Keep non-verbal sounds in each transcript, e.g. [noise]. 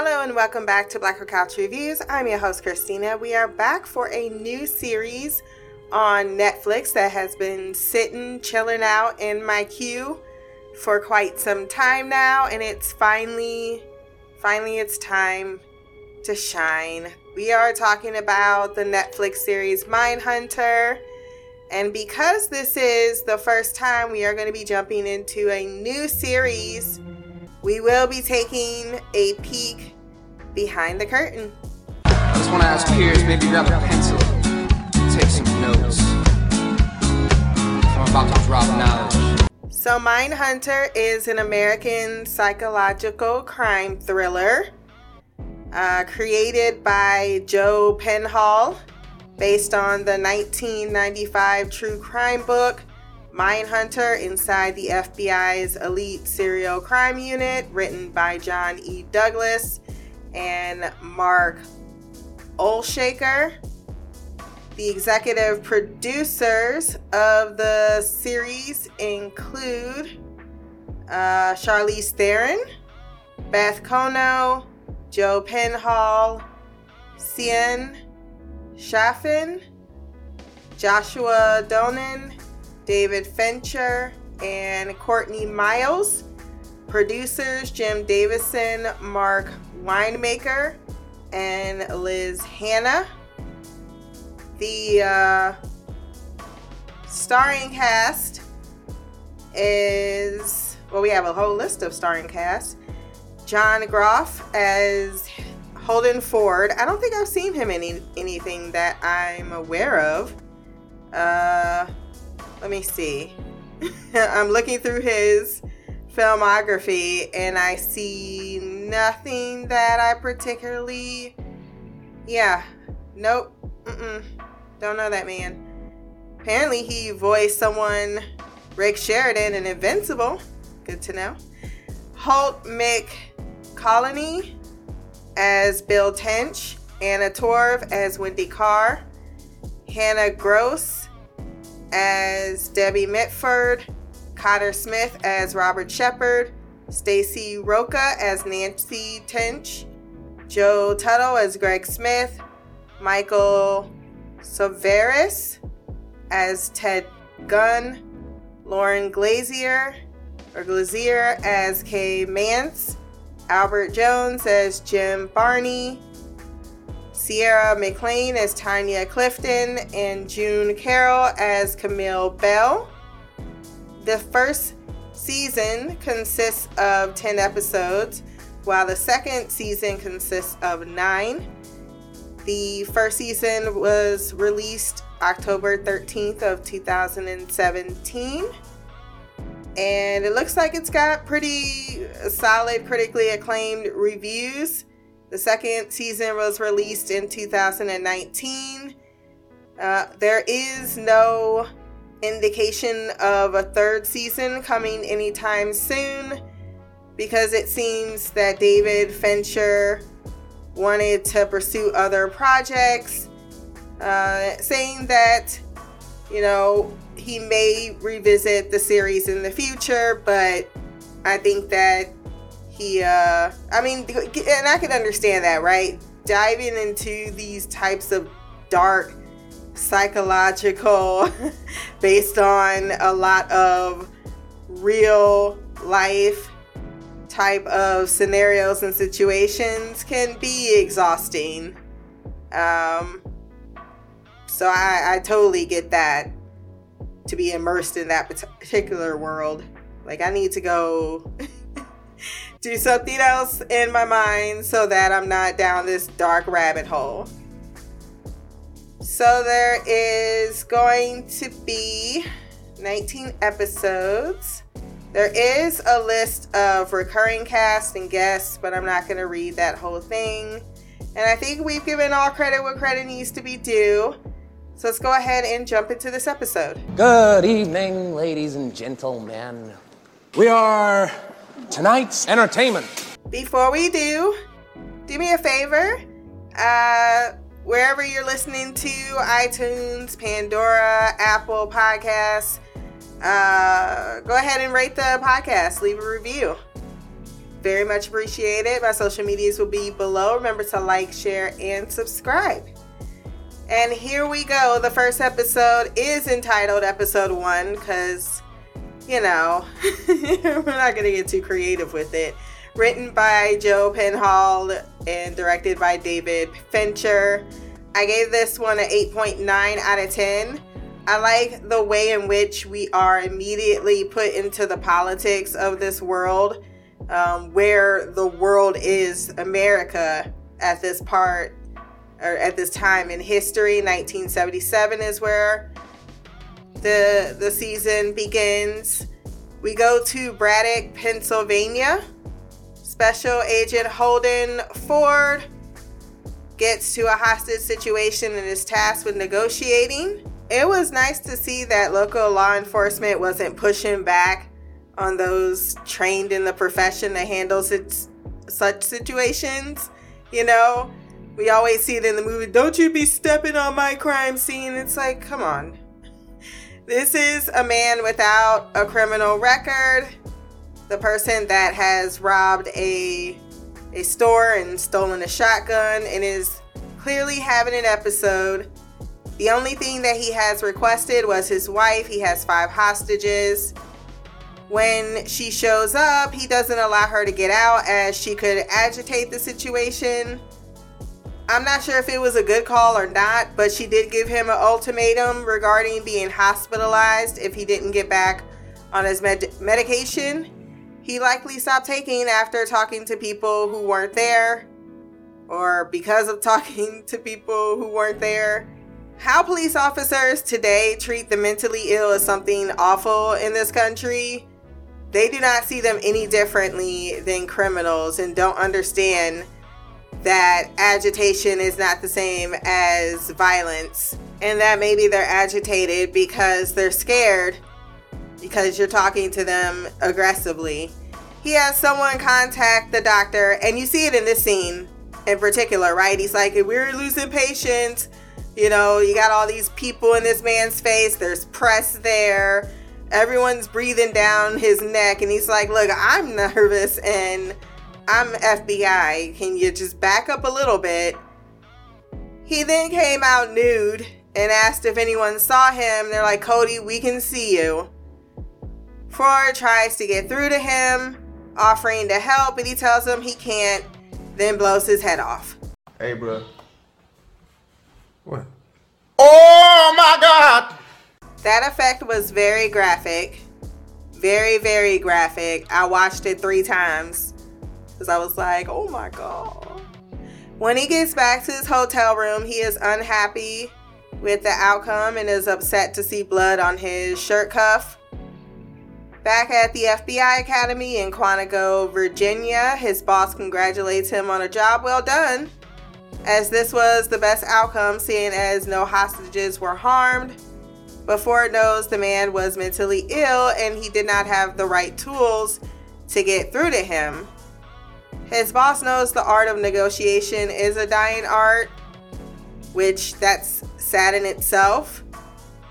Hello and welcome back to Black Couch Reviews. I'm your host, Christina. We are back for a new series on Netflix that has been sitting, chilling out in my queue for quite some time now, and it's finally, finally, it's time to shine. We are talking about the Netflix series Mindhunter. And because this is the first time we are going to be jumping into a new series, we will be taking a peek behind the curtain. I just want to ask peers, maybe grab a pencil, take some notes. I'm about to drop knowledge. So, Mindhunter is an American psychological crime thriller uh, created by Joe Penhall based on the 1995 true crime book Mindhunter Inside the FBI's Elite Serial Crime Unit, written by John E. Douglas and Mark Olshaker. The executive producers of the series include uh, Charlize Theron, Beth Kono, Joe Penhall, Cean Chaffin, Joshua Donen, David Fincher, and Courtney Miles. Producers Jim Davison, Mark Winemaker, and Liz Hanna. The uh, starring cast is, well, we have a whole list of starring cast. John Groff as Holden Ford. I don't think I've seen him in any, anything that I'm aware of. Uh, let me see. [laughs] I'm looking through his filmography and I see nothing that I particularly. Yeah, nope. Mm-mm. Don't know that man. Apparently, he voiced someone, Rick Sheridan, in Invincible. Good to know. Holt McCallany as Bill Tench, Anna Torv as Wendy Carr, Hannah Gross as Debbie Mitford, Cotter Smith as Robert Shepard, Stacey Roca as Nancy Tench, Joe Tuttle as Greg Smith, Michael Cerveris as Ted Gunn, Lauren Glazier or Glazier as Kay Manz, Albert Jones as Jim Barney, Sierra McClain as Tanya Clifton, and June Carryl as Camille Bell. The first season consists of 10 episodes, while the second season consists of 9. The first season was released October 13th of 2017 and it looks like it's got pretty solid critically acclaimed reviews. The second season was released in 2019. Uh, there is no indication of a third season coming anytime soon because it seems that David Fincher wanted to pursue other projects, uh, saying that, you know, he may revisit the series in the future, but I think that he, uh, I mean, and I can understand that, right? Diving into these types of dark psychological, [laughs] based on a lot of real life type of scenarios and situations can be exhausting. Um, so I, I totally get that to be immersed in that particular world. Like, I need to go [laughs] do something else in my mind so that I'm not down this dark rabbit hole. So, there is going to be 19 episodes. There is a list of recurring cast and guests, but I'm not going to read that whole thing. And I think we've given all credit where credit needs to be due. So let's go ahead and jump into this episode. Good evening, ladies and gentlemen. We are tonight's entertainment. Before we do, do me a favor. Uh, wherever you're listening to iTunes, Pandora, Apple Podcasts, uh, go ahead and rate the podcast, leave a review. very much appreciated. My social medias will be below. Remember to like, share, and subscribe. And here we go. The first episode is entitled Episode 1 because, you know, [laughs] we're not going to get too creative with it. Written by Joe Penhall and directed by David Fincher. I gave this one an 8.9 out of 10. I like the way in which we are immediately put into the politics of this world, um, where the world is America at this part or at this time in history 1977 is where the the season begins we go to braddock pennsylvania special agent holden ford gets to a hostage situation and is tasked with negotiating it was nice to see that local law enforcement wasn't pushing back on those trained in the profession that handles such situations you know we always see it in the movie. Don't you be stepping on my crime scene. It's like, come on. This is a man without a criminal record. The person that has robbed a a store and stolen a shotgun and is clearly having an episode. The only thing that he has requested was his wife. He has five hostages. When she shows up, he doesn't allow her to get out as she could agitate the situation. I'm not sure if it was a good call or not, but she did give him an ultimatum regarding being hospitalized if he didn't get back on his med- medication. He likely stopped taking after talking to people who weren't there, or because of [laughs] talking to people who weren't there. How police officers today treat the mentally ill is something awful in this country. They do not see them any differently than criminals and don't understand that agitation is not the same as violence and that maybe they're agitated because they're scared because you're talking to them aggressively. He has someone contact the doctor, and you see it in this scene in particular, right? He's like, We're losing patients. You know, you got all these people in this man's face, there's press there, everyone's breathing down his neck, and he's like, Look, I'm nervous and I'm FBI. Can you just back up a little bit? He then came out nude and asked if anyone saw him. They're like, Cody, we can see you. Ford tries to get through to him, offering to help, but he tells him he can't, then blows his head off. Hey, bro. What? Oh my God! That effect was very graphic. Very, very graphic. I watched it three times because I was like, oh my God. When he gets back to his hotel room, he is unhappy with the outcome and is upset to see blood on his shirt cuff. Back at the FBI Academy in Quantico, Virginia, his boss congratulates him on a job well done, as this was the best outcome, seeing as no hostages were harmed. Before it knows, the man was mentally ill and he did not have the right tools to get through to him. His boss knows the art of negotiation is a dying art, which that's sad in itself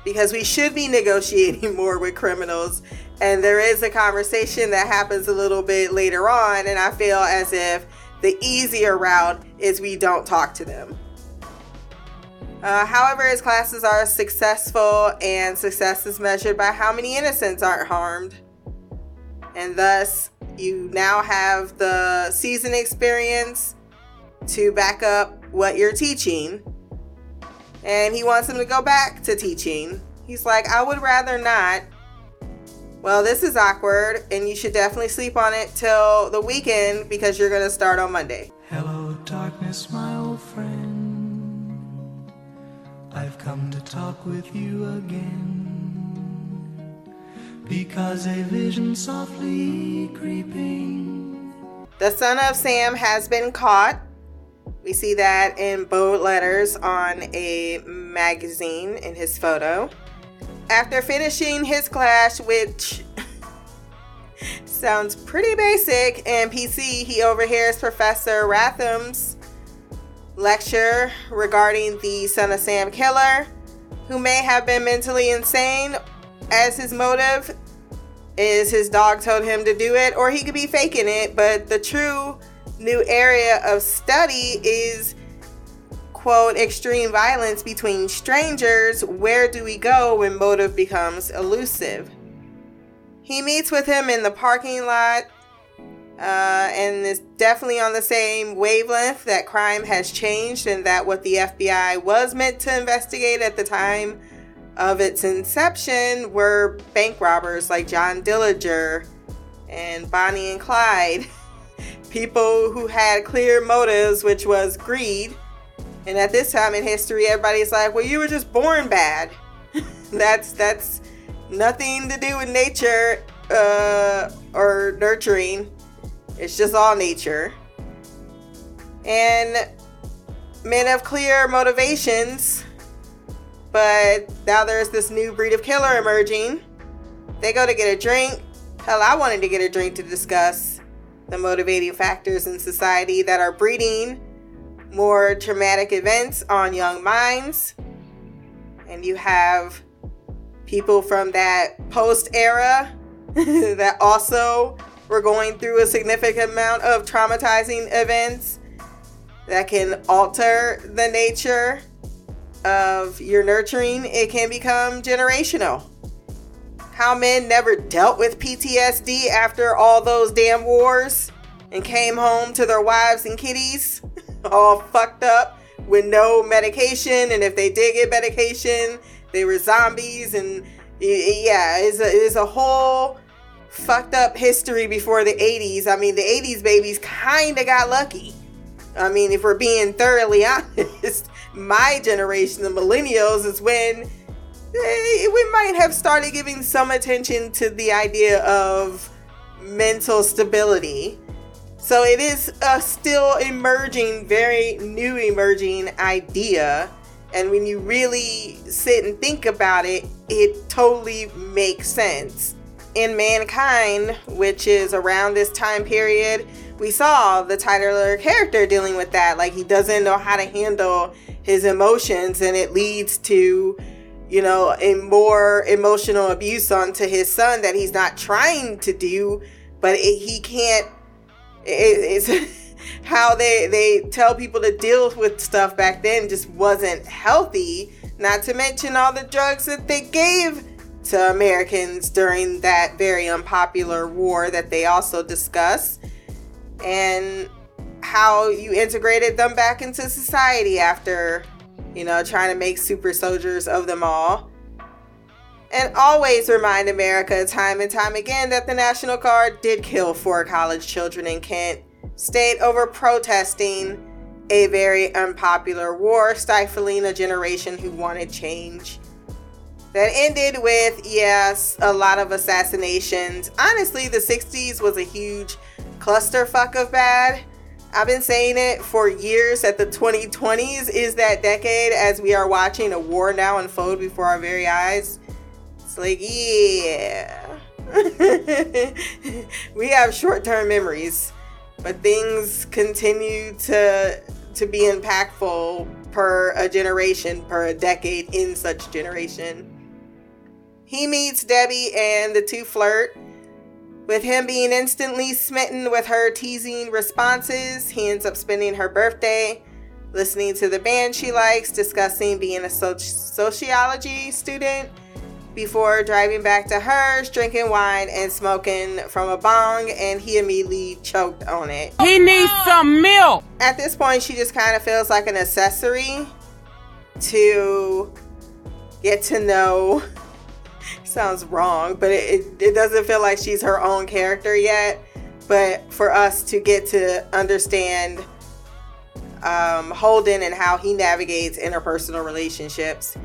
because we should be negotiating [laughs] more with criminals. And there is a conversation that happens a little bit later on, and I feel as if the easier route is we don't talk to them. Uh, however, his classes are successful, and success is measured by how many innocents aren't harmed. And thus, you now have the season experience to back up what you're teaching. And he wants him to go back to teaching. He's like, I would rather not. Well, this is awkward, and you should definitely sleep on it till the weekend because you're going to start on Monday. Hello, darkness, my old friend. I've come to talk with you again. Because a vision softly creeping. The son of Sam has been caught. We see that in bold letters on a magazine in his photo. After finishing his class, which [laughs] sounds pretty basic, and PC, he overhears Professor Rathman's lecture regarding the son of Sam killer, who may have been mentally insane as his motive. is his dog told him to do it, or he could be faking it. But the true new area of study is quote extreme violence between strangers. Where do we go when motive becomes elusive? He meets with him in the parking lot uh, and is definitely on the same wavelength that crime has changed and that what the FBI was meant to investigate at the time of its inception were bank robbers like John Dillinger and Bonnie and Clyde. [laughs] People who had clear motives, which was greed. And at this time in history, everybody's like, well, you were just born bad. [laughs] that's that's nothing to do with nature uh, or nurturing. It's just all nature. And men of clear motivations, but now there's this new breed of killer emerging. They go to get a drink. Hell, I wanted to get a drink to discuss the motivating factors in society that are breeding more traumatic events on young minds. And you have people from that post era [laughs] that also were going through a significant amount of traumatizing events that can alter the nature of your nurturing. It can become generational. How men never dealt with PTSD after all those damn wars and came home to their wives and kitties [laughs] all fucked up with no medication. And if they did get medication, they were zombies. And yeah, it's a, it's a whole fucked up history before the 80s. I mean, the 80s babies kind of got lucky. I mean, if we're being thoroughly [laughs] honest, my generation, the millennials, is when we might have started giving some attention to the idea of mental stability. So it is a still emerging, very new emerging idea. And when you really sit and think about it, it totally makes sense. In Mankind, which is around this time period, we saw the Tyler character dealing with that. Like he doesn't know how to handle his emotions, and it leads to you know, a more emotional abuse onto his son that he's not trying to do, but it, he can't. It, it's [laughs] how they they tell people to deal with stuff back then just wasn't healthy. Not to mention all the drugs that they gave to Americans during that very unpopular war that they also discuss, and how you integrated them back into society after you know, trying to make super soldiers of them all. And always remind America time and time again that the National Guard did kill four college children in Kent state over protesting a very unpopular war, stifling a generation who wanted change. That ended with, yes, a lot of assassinations. Honestly, the 60s was a huge clusterfuck of bad. I've been saying it for years that the 2020s is that decade as we are watching a war now unfold before our very eyes. It's like, yeah. [laughs] we have short-term memories, but things continue to to be impactful per a generation, per a decade in such generation. He meets Debbie and the two flirt with him being instantly smitten with her teasing responses, he ends up spending her birthday listening to the band she likes, discussing being a soci- sociology student before driving back to hers, drinking wine and smoking from a bong, and he immediately choked on it. He needs some milk. At this point, she just kind of feels like an accessory to get to know sounds wrong, but it, it, it doesn't feel like she's her own character yet. But for us to get to understand um, Holden and how he navigates interpersonal relationships.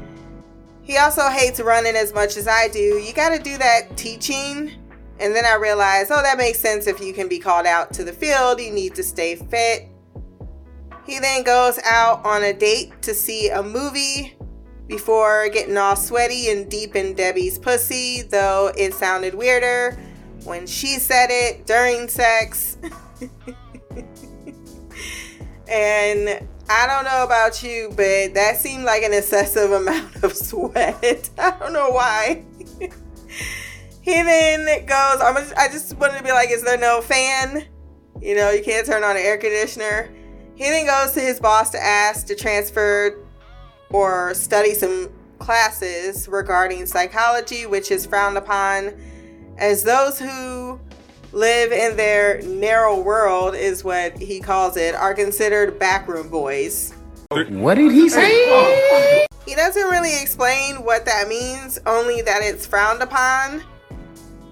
He also hates running as much as I do. You got to do that teaching. And then I realized, oh, that makes sense. If you can be called out to the field, you need to stay fit. He then goes out on a date to see a movie before getting all sweaty and deep in Debbie's pussy, though it sounded weirder when she said it during sex. [laughs] and I don't know about you, but that seemed like an excessive [laughs] amount of sweat. [laughs] I don't know why. He then goes, I'm just, I just wanted to be like, is there no fan? You know, you can't turn on an air conditioner. He then goes to his boss to ask to transfer or study some classes regarding psychology, which is frowned upon, as those who live in their narrow world, is what he calls it, are considered backroom boys. What did he say? He doesn't really explain what that means, only that it's frowned upon.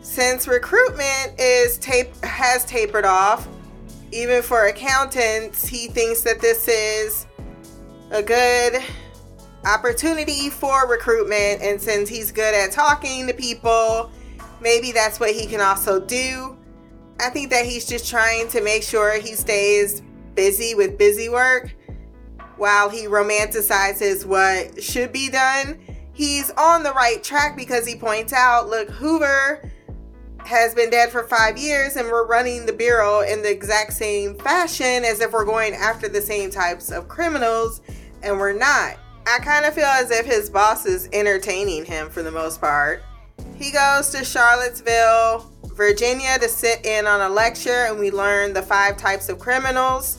Since recruitment is tape has tapered off, even for accountants, he thinks that this is a good opportunity for recruitment and since he's good at talking to people, maybe that's what he can also do. I think that he's just trying to make sure he stays busy with busy work while he romanticizes what should be done. He's on the right track because he points out, look, Hoover has been dead for five years and we're running the bureau in the exact same fashion as if we're going after the same types of criminals and we're not. I kind of feel as if his boss is entertaining him for the most part. He goes to Charlottesville, Virginia to sit in on a lecture and we learn the five types of criminals.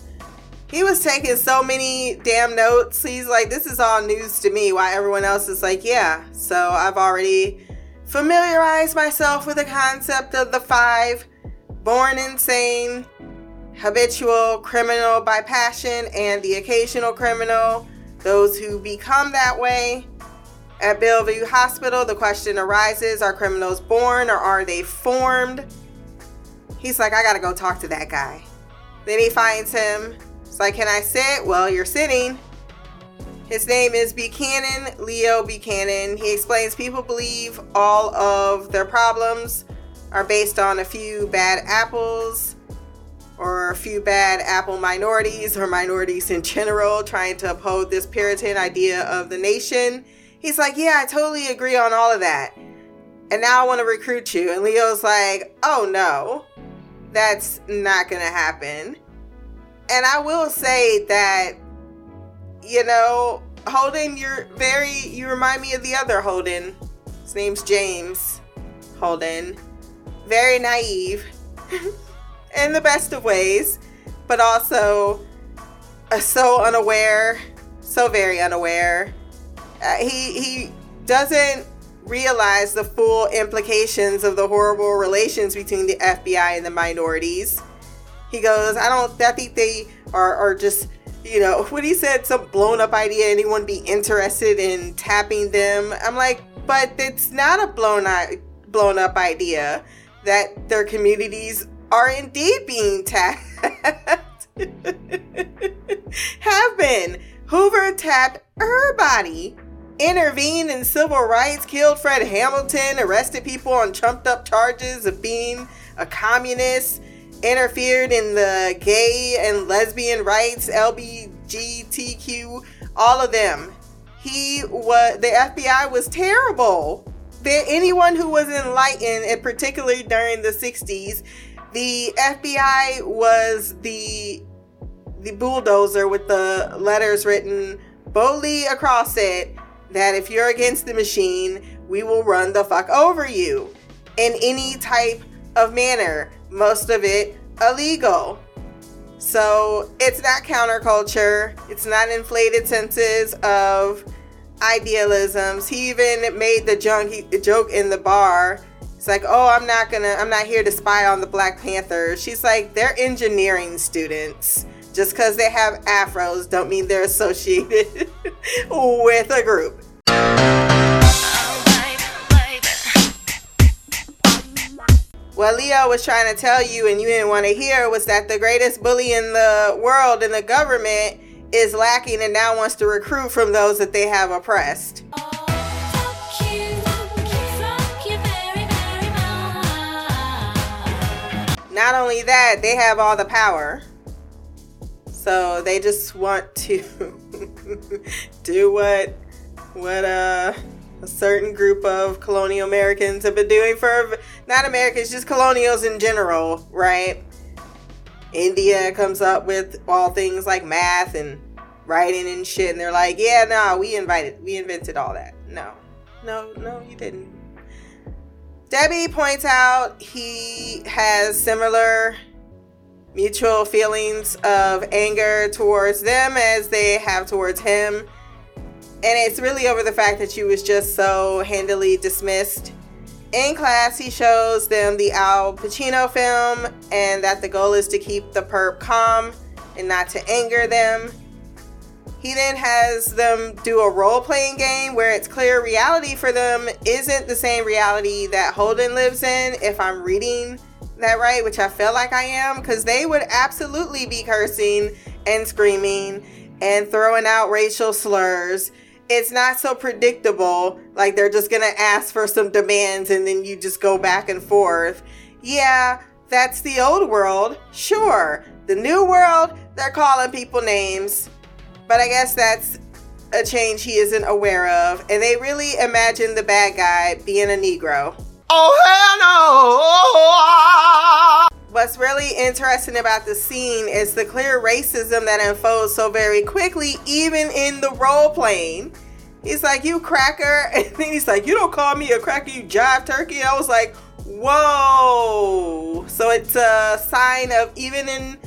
He was taking so many damn notes. He's like, this is all news to me. Why everyone else is like, yeah. So I've already familiarized myself with the concept of the five born insane, habitual criminal by passion, and the occasional criminal, those who become that way. At Bellevue Hospital, the question arises are criminals born or are they formed? He's like, I gotta go talk to that guy. Then he finds him. It's like, Can I sit? Well, you're sitting. His name is Buchanan, Leo Buchanan. He explains people believe all of their problems are based on a few bad apples or a few bad apple minorities or minorities in general trying to uphold this Puritan idea of the nation. He's like, Yeah, I totally agree on all of that. And now I want to recruit you. And Leo's like, Oh no, that's not going to happen. And I will say that you know, Holden, you're very, you remind me of the other Holden. His name's James Holden. Very naive [laughs] in the best of ways, but also so unaware, so very unaware. Uh, he, he doesn't realize the full implications of the horrible relations between the FBI and the minorities. He goes, I don't, I think they are, are just you know, [laughs] when he said some blown up idea, anyone be interested in tapping them? I'm like, but it's not a blown up, blown up idea that their communities are indeed being tapped. Have been. Hoover tapped her body, intervened in civil rights, killed Fred Hampton, arrested people on trumped up charges of being a communist interfered in the gay and lesbian rights, LGBTQ, all of them. He was the FBI was terrible. There, anyone who was enlightened, and particularly during the 60s, the FBI was the the bulldozer with the letters written boldly across it that if you're against the machine, we will run the fuck over you in any type of manner most of it illegal. So it's not counterculture. It's not inflated senses of idealisms. He even made the joke in the bar. It's like, oh, I'm not gonna, I'm not here to spy on the Black Panthers. She's like, they're engineering students. Just because they have afros don't mean they're associated [laughs] with a group. What Leo was trying to tell you and you didn't want to hear was that the greatest bully in the world in the government is lacking and now wants to recruit from those that they have oppressed. Not only that, they have all the power. So they just want to [laughs] do what what uh a certain group of colonial Americans have been doing for not Americans, just colonials in general, right? India comes up with all things like math and writing and shit, and they're like, "Yeah, no, we invited, we invented all that." No, no, no, you didn't. Debbie points out he has similar mutual feelings of anger towards them as they have towards him. And it's really over the fact that she was just so handily dismissed. In class, he shows them the Al Pacino film and that the goal is to keep the perp calm and not to anger them. He then has them do a role playing game where it's clear reality for them isn't the same reality that Holden lives in, if I'm reading that right, which I feel like I am, because they would absolutely be cursing and screaming and throwing out racial slurs. It's not so predictable, like they're just gonna ask for some demands and then you just go back and forth. Yeah, that's the old world, sure. The new world, they're calling people names but I guess that's a change he isn't aware of. And they really imagine the bad guy being a Negro. Oh, hell no! What's really interesting about the scene is the clear racism that unfolds so very quickly, even in the role playing. He's like, You cracker. [laughs] And then he's like, You don't call me a cracker, you jive turkey. I was like, Whoa. So it's a sign of even in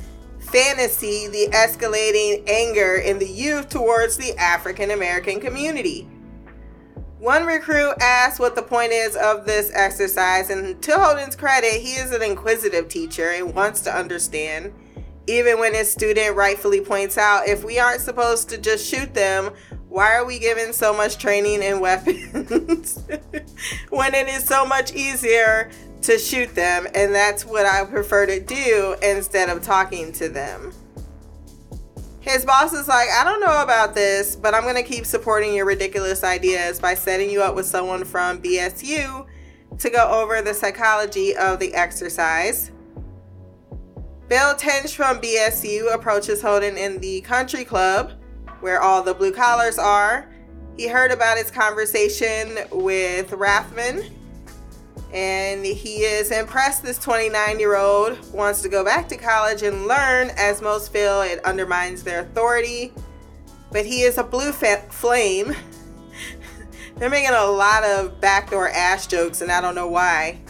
fantasy the escalating anger in the youth towards the African American community. One recruit asked what the point is of this exercise, and to Holden's credit, he is an inquisitive teacher and wants to understand. Even when his student rightfully points out, if we aren't supposed to just shoot them, why are we given so much training and [laughs] weapons [laughs] when it is so much easier to shoot them, and that's what I prefer to do instead of talking to them. His boss is like, I don't know about this, but I'm going to keep supporting your ridiculous ideas by setting you up with someone from BSU to go over the psychology of the exercise. Bill Tench from BSU approaches Holden in the country club where all the blue collars are. He heard about his conversation with Rathman and he is impressed this 29 year old wants to go back to college and learn as most feel it undermines their authority. But he is a blue flame. [laughs] They're making a lot of backdoor ass jokes and i don't know why.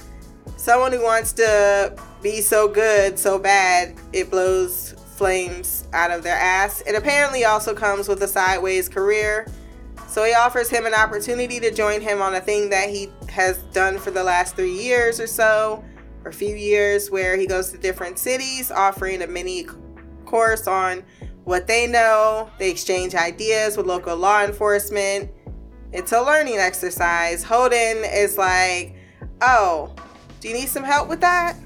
Someone who wants to be so good so bad it blows flames out of their ass. It apparently also comes with a sideways career so he offers him an opportunity to join him on a thing that he has done for the last three years or so, or a few years, where he goes to different cities offering a mini course on what they know. They exchange ideas with local law enforcement. It's a learning exercise. Holden is like, Oh, do you need some help with that?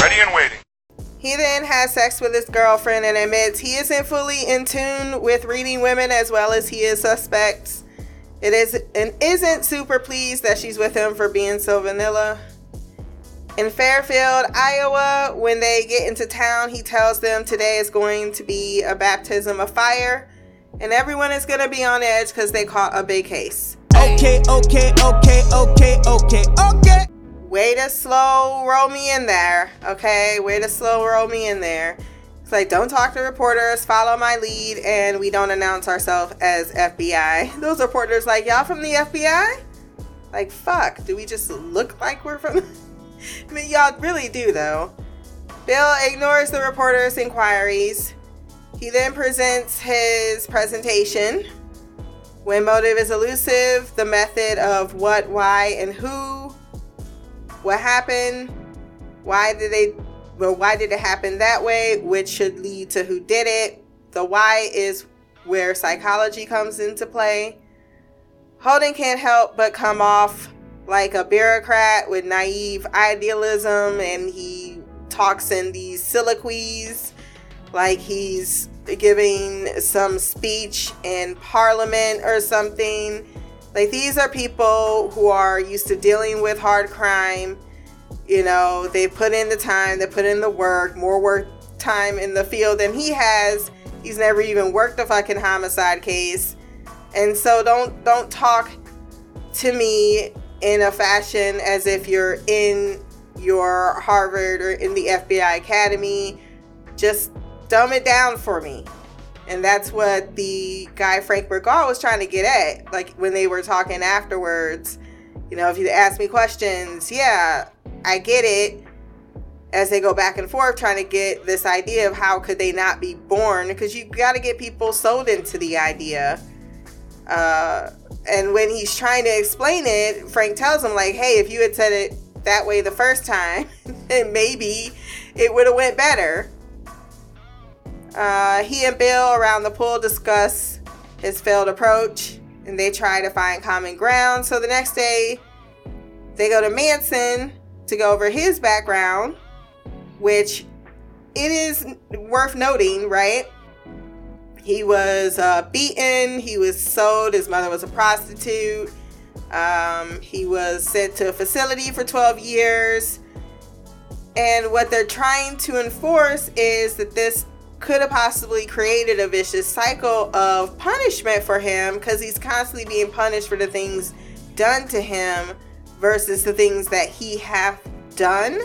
Ready and waiting. He then has sex with his girlfriend and admits he isn't fully in tune with reading women as well as he is suspects. It is and isn't super pleased that she's with him for being so vanilla. In Fairfield, Iowa, when they get into town, he tells them today is going to be a baptism of fire, and everyone is going to be on edge because they caught a big case. Okay, okay, okay, okay, okay, okay. Way to slow roll me in there, okay? Way to slow roll me in there. It's like, don't talk to reporters, follow my lead, and we don't announce ourselves as FBI. [laughs] Those reporters, like, y'all from the FBI? Like, fuck, do we just look like we're from. [laughs] I mean, y'all really do, though. Bill ignores the reporter's inquiries. He then presents his presentation. When motive is elusive, the method of what, why, and who what happened, why did they well, why did it happen that way, which should lead to who did it. The why is where psychology comes into play. Holden can't help but come off like a bureaucrat with naive idealism, and he talks in these soliloquies like he's giving some speech in parliament or something. Like these are people who are used to dealing with hard crime. You know, they put in the time, they put in the work, more work time in the field than he has. He's never even worked a fucking homicide case. And so don't don't talk to me in a fashion as if you're in your Harvard or in the FBI Academy. Just dumb it down for me. And that's what the guy Frank Bergal was trying to get at. Like when they were talking afterwards, You know, if you ask me questions, yeah, I get it. As they go back and forth trying to get this idea of how could they not be born, because you got to get people sold into the idea. Uh, and when he's trying to explain it, Frank tells him like, "Hey, if you had said it that way the first time, [laughs] then maybe it would have went better." Uh, he and Bill around the pool discuss his failed approach, and they try to find common ground. So the next day, they go to Manson to go over his background, which it is worth noting, right? He was uh, beaten, he was sold, his mother was a prostitute. Um, he was sent to a facility for 12 years. And what they're trying to enforce is that this could have possibly created a vicious cycle of punishment for him because he's constantly being punished for the things done to him versus the things that he have done.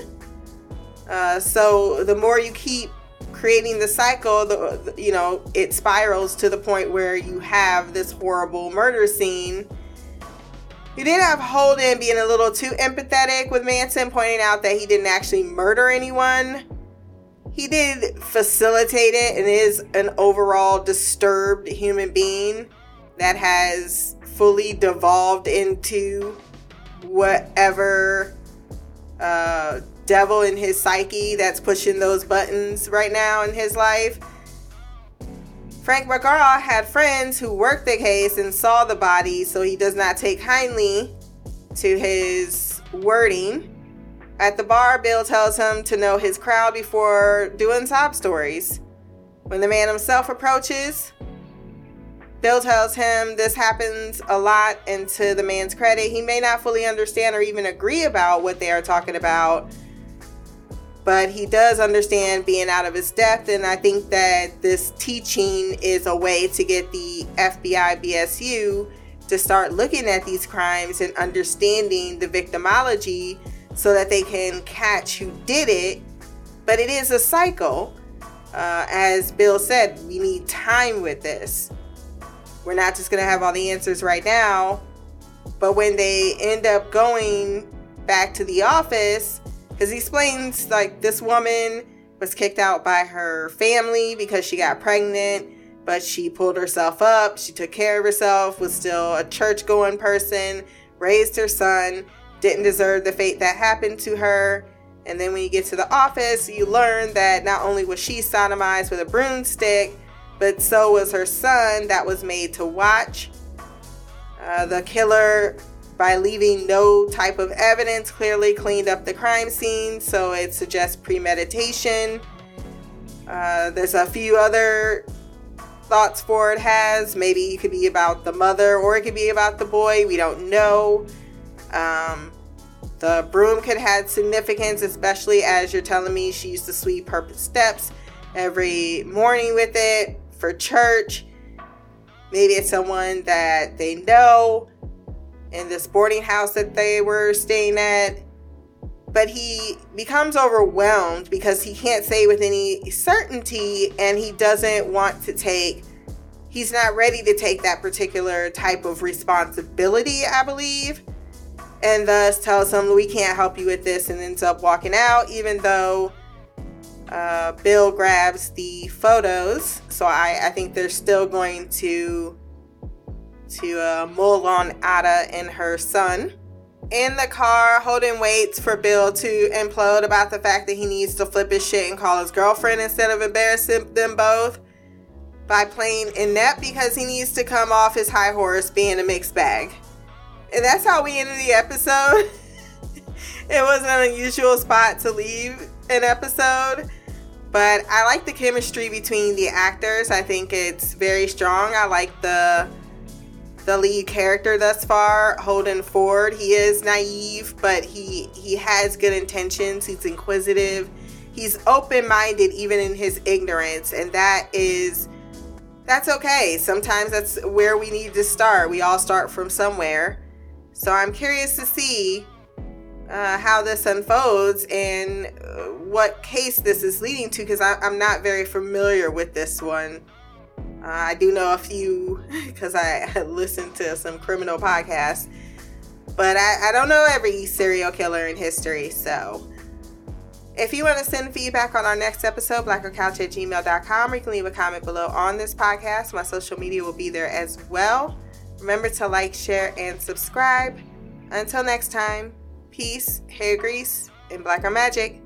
Uh, so the more you keep creating the cycle, the, you know it spirals to the point where you have this horrible murder scene. You did have Holden being a little too empathetic with Manson, pointing out that he didn't actually murder anyone. He did facilitate it and is an overall disturbed human being that has fully devolved into whatever uh, devil in his psyche that's pushing those buttons right now in his life. Frank McGraw had friends who worked the case and saw the body, so he does not take kindly to his wording. At the bar, Bill tells him to know his crowd before doing sob stories. When the man himself approaches, Bill tells him this happens a lot, and to the man's credit, he may not fully understand or even agree about what they are talking about, but he does understand being out of his depth. And I think that this teaching is a way to get the FBI BSU to start looking at these crimes and understanding the victimology so that they can catch who did it. But it is a cycle. Uh, as Bill said, we need time with this. We're not just going to have all the answers right now. But when they end up going back to the office, because he explains like this woman was kicked out by her family because she got pregnant, but she pulled herself up. She took care of herself, was still a church going person, raised her son, didn't deserve the fate that happened to her. And then when you get to the office, you learn that not only was she sodomized with a broomstick, but so was her son that was made to watch. Uh, the killer, by leaving no type of evidence, clearly cleaned up the crime scene, so it suggests premeditation. Uh, there's a few other thoughts Ford has. Maybe it could be about the mother or it could be about the boy. We don't know. Um, the broom could have significance, especially as you're telling me she used to sweep her steps every morning with it for church. Maybe it's someone that they know in this boarding house that they were staying at. But he becomes overwhelmed because he can't say with any certainty and he doesn't want to take, he's not ready to take that particular type of responsibility, I believe. And thus tells him, We can't help you with this, and ends up walking out, even though uh, Bill grabs the photos, so I, I think they're still going to to uh, mull on Ada and her son. In the car, Holden waits for Bill to implode about the fact that he needs to flip his shit and call his girlfriend instead of embarrassing them both by playing inept because he needs to come off his high horse being a mixed bag. And that's how we ended the episode. [laughs] it was an unusual spot to leave an episode. But I like the chemistry between the actors. I think it's very strong. I like the the lead character thus far, Holden Ford. He is naive, but he he has good intentions. He's inquisitive. He's open-minded even in his ignorance, and that is that's okay. Sometimes that's where we need to start. We all start from somewhere. So I'm curious to see uh, how this unfolds and uh, what case this is leading to because I'm not very familiar with this one. Uh, I do know a few [laughs] because I [laughs] listened to some criminal podcasts, but I, I don't know every serial killer in history. So if you want to send feedback on our next episode, blackercouch at gmail.com, or you can leave a comment below on this podcast. My social media will be there as well. Remember to like, share, and subscribe. Until next time, peace, hair grease, and blacker magic.